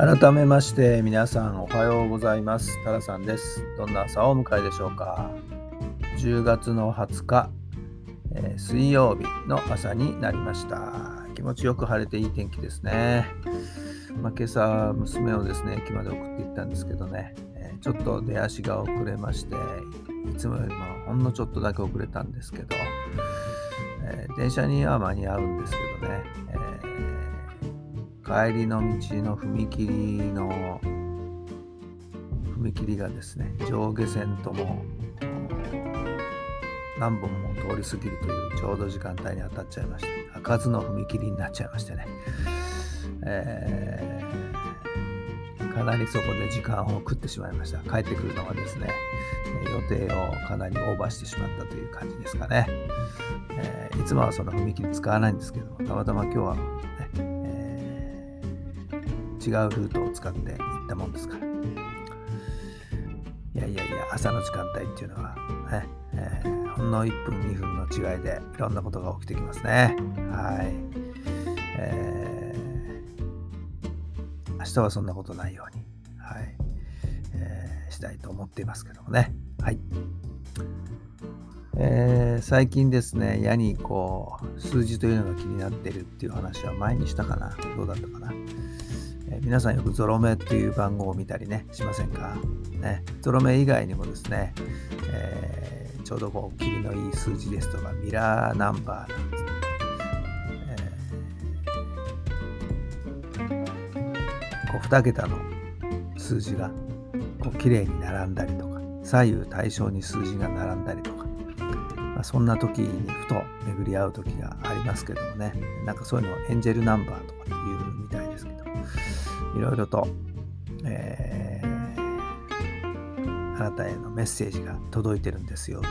改めまして皆さんおはようございます。タラさんです。どんな朝をお迎えでしょうか。10月の20日、えー、水曜日の朝になりました。気持ちよく晴れていい天気ですね、まあ、今朝娘をですね駅まで送って行ったんですけどね、えー、ちょっと出足が遅れましていつもよりもほんのちょっとだけ遅れたんですけど、えー、電車には間に合うんですけどね、え帰りの道の踏切の踏切がですね上下線とも何本も通り過ぎるというちょうど時間帯に当たっちゃいました開かずの踏切になっちゃいましてね、えー、かなりそこで時間を食ってしまいました。帰ってくるのがですね予定をかなりオーバーしてしまったという感じですかね、えー、いつもはその踏切使わないんですけどもたまたま今日はね違うルートを使って行ったもんですから。いやいやいや、朝の時間帯っていうのはね、えー、ほんの1分、2分の違いでいろんなことが起きてきますね。はい。えー、明日はそんなことないように、はい、えー、したいと思っていますけどもね。はい。えー、最近ですね、矢にこう、数字というのが気になってるっていう話は前にしたかな？どうだったかな？皆さんよくゾロ目っていう番号を見たりね、しませんか、ね、ゾロ目以外にもですね、えー、ちょうどこう、切りのいい数字ですとか、ミラーナンバーなんですね。こう2桁の数字がこう綺麗に並んだりとか左右対称に数字が並んだりとか、まあ、そんな時にふと巡り合う時がありますけどもねなんかそういうのをエンジェルナンバーとかっていろいろと、えー、あなたへのメッセージが届いてるんですよ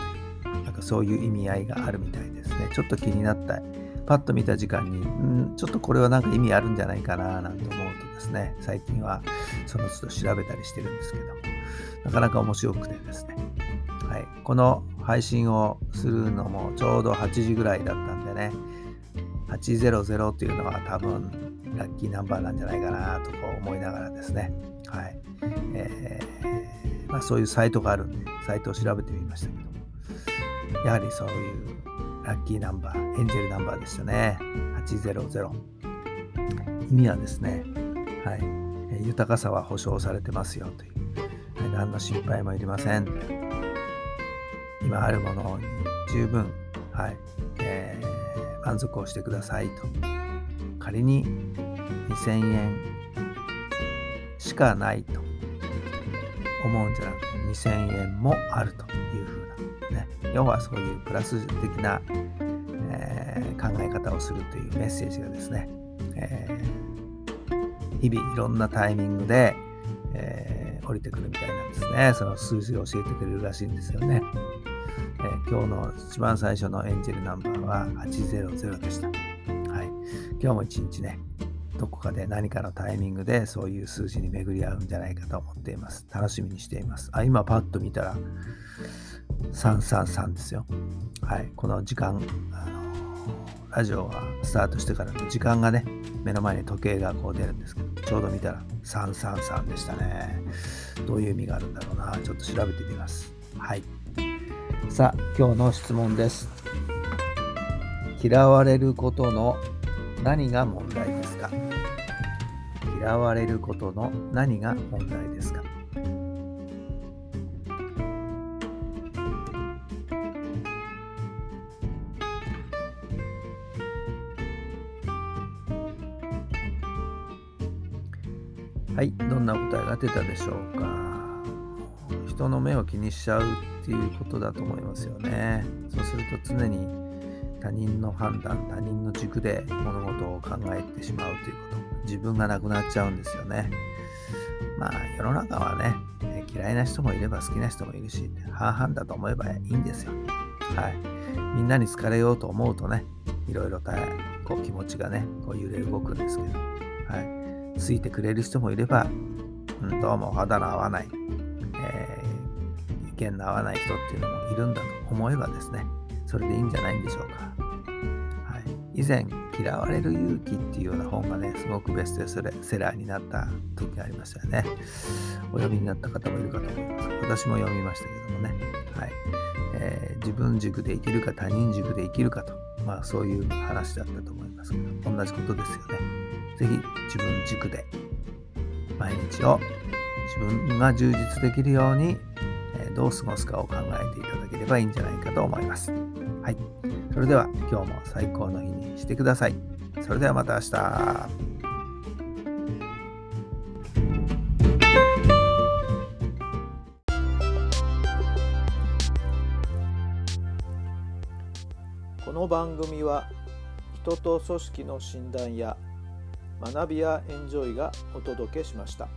という、なんかそういう意味合いがあるみたいですね。ちょっと気になった、パッと見た時間に、んちょっとこれはなんか意味あるんじゃないかななんて思うとですね、最近はその都度調べたりしてるんですけども、なかなか面白くてですね、はい、この配信をするのもちょうど8時ぐらいだったんでね、800というのは多分ラッキーナンバーなんじゃないかなとか思いながらですね、はいえーまあ、そういうサイトがあるんで、サイトを調べてみましたけどもやはりそういうラッキーナンバー、エンジェルナンバーでしたね。800。意味はですね、はい、豊かさは保証されてますよという、はい、何の心配もいりません。今あるものに十分、はいえー、満足をしてくださいと。仮に2000円。しかないと。思うんじゃなくて2000円もあるというふうな、ね、要はそういうプラス的な、えー、考え方をするというメッセージがですね、えー、日々いろんなタイミングで、えー、降りてくるみたいなんですね。その数字を教えてくれるらしいんですよね、えー、今日の一番最初のエンジェルナンバーは800でした、はい、今日も一日ねどこかで何かのタイミングでそういう数字に巡り合うんじゃないかと思っています。楽しみにしています。あ、今パッと見たら333ですよ。はい。この時間、あのラジオがスタートしてからの時間がね、目の前に時計がこう出るんですけど、ちょうど見たら333でしたね。どういう意味があるんだろうな。ちょっと調べてみます。はい。さあ、今日の質問です。嫌われることの何が問題嫌われることの何が問題ですか？はい、どんな答えが出たでしょうか？人の目を気にしちゃうっていうことだと思いますよね。そうすると常に他人の判断他人の軸で物事を考えてしまうということ。自分がなくなっちゃうんですよね。まあ世の中はね嫌いな人もいれば好きな人もいるし半々だと思えばいいんですよ。はい。みんなに好かれようと思うとねいろいろこう気持ちがねこう揺れ動くんですけど。はい。ついてくれる人もいれば、うん、どうも肌の合わない、えー、意見の合わない人っていうのもいるんだと思えばですねそれでいいんじゃないんでしょうか。以前、嫌われる勇気っていうような本がね、すごくベストセラーになった時がありましたよね。お読みになった方もいるかと思います。私も読みましたけどもね。はいえー、自分軸で生きるか他人軸で生きるかと、まあそういう話だったと思いますけど、同じことですよね。ぜひ自分軸で毎日を自分が充実できるようにどう過ごすかを考えていただければいいんじゃないかと思います。はい。それでは今日も最高の日にしてください。それではまた明日。この番組は人と組織の診断や学びやエンジョイがお届けしました。